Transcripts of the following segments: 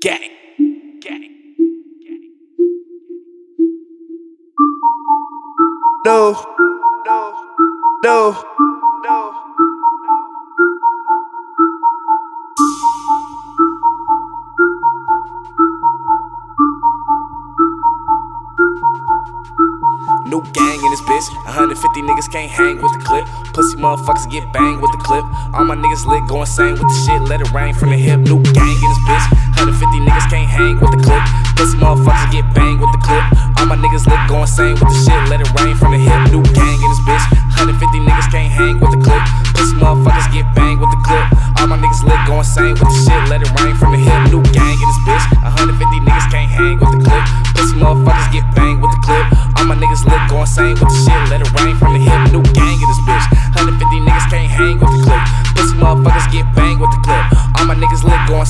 Gang. Gang. No. No. No. No. NU gang in this bitch. 150 niggas can't hang with the clip. Pussy motherfuckers get banged with the clip. All my niggas lit, go insane with the shit. Let it rain from the hip. NU gang in this bitch. 150 niggas can't hang with the clip. Pussy motherfuckers get banged with the clip. All my niggas lit, go insane with the shit. Let it rain from the hip. NU gang in this bitch. 150 niggas can't hang with the clip. Pussy motherfuckers get banged with the clip. All my niggas lit, go insane with the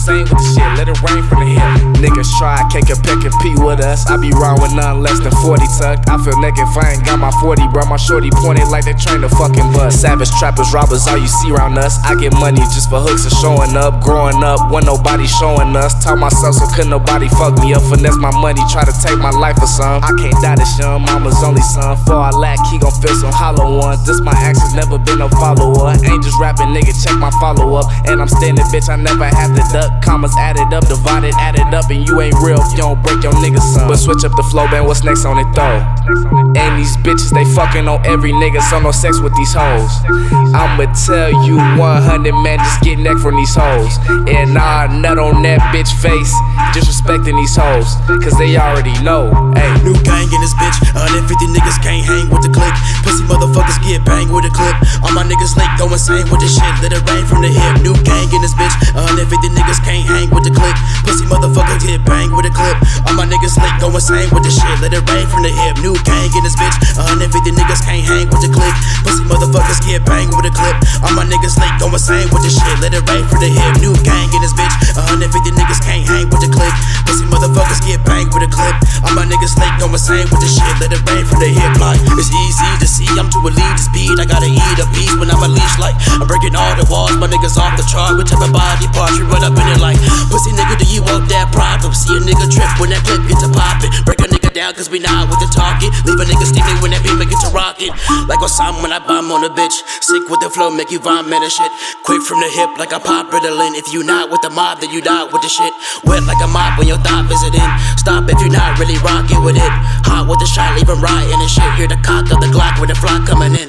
insane with the shit. Let it rain from the hip. Niggas try, can't compare, compete with us. I be round with none less than 40 tucked. I feel naked if I ain't got my 40, bro. My shorty pointed like they train the fucking bus. Savage trappers, robbers, all you see around us. I get money just for hooks and showing up. Growing up, when nobody showing us. Taught myself so couldn't nobody fuck me up. Finesse my money, try to take my life or some. I can't die this young, mama's only son. For I lack, he gon' feel some hollow ones. This my actions, never been no follower. Ain't just rapping, nigga, check my follow up. And I'm standing, bitch, I never have to duck. Commas added up, divided, added up, and you ain't real if you don't break your nigga son. But switch up the flow, man, what's next on it though? And these bitches, they fucking on every nigga, so no sex with these hoes. I'ma tell you 100, man, just get neck from these hoes. And I nut on that bitch face, disrespecting these hoes, cause they already know. Hey, NU gang in this bitch. 150 niggas can't hang with the click. Pussy motherfuckers get banged with a clip. All my niggas late go insane with the shit. Let it rain from the hip. NU gang in this bitch. 150 niggas can't hang with get banged with a clip. All my niggas late go insane with the shit. Let it rain from the hip. NU gang in this bitch. 150 niggas can't hang with the click. Pussy motherfuckers get banged with a clip. All my niggas late go insane with the shit. Let it rain from the hip. NU gang in this bitch. 150 niggas can't hang with the click. Pussy motherfuckers get banged with a clip. All my niggas late go insane with the shit. Let it rain from the hip. Like it's easy to see. I'm to a lead the speed. I gotta eat a piece when I'm a leash. Like I'm breaking all the walls. My niggas off the chart. Whichever body part you run up in it like pussy nigga. Do A nigga trip when that clip gets a poppin'. Break a nigga down cause we not with the talking. Leave a nigga steaming when that make it to rockin'. Like Osama when I bomb on a bitch. Sick with the flow, make you vomit and shit. Quick from the hip like a pop Ritalin. If you not with the mob, then you not with the shit. Wet like a mop when your thought visiting. Stop if you not really rockin' with it. Hot with the shot, leave riotin' and shit. Hear the cock of the Glock with the flock coming in.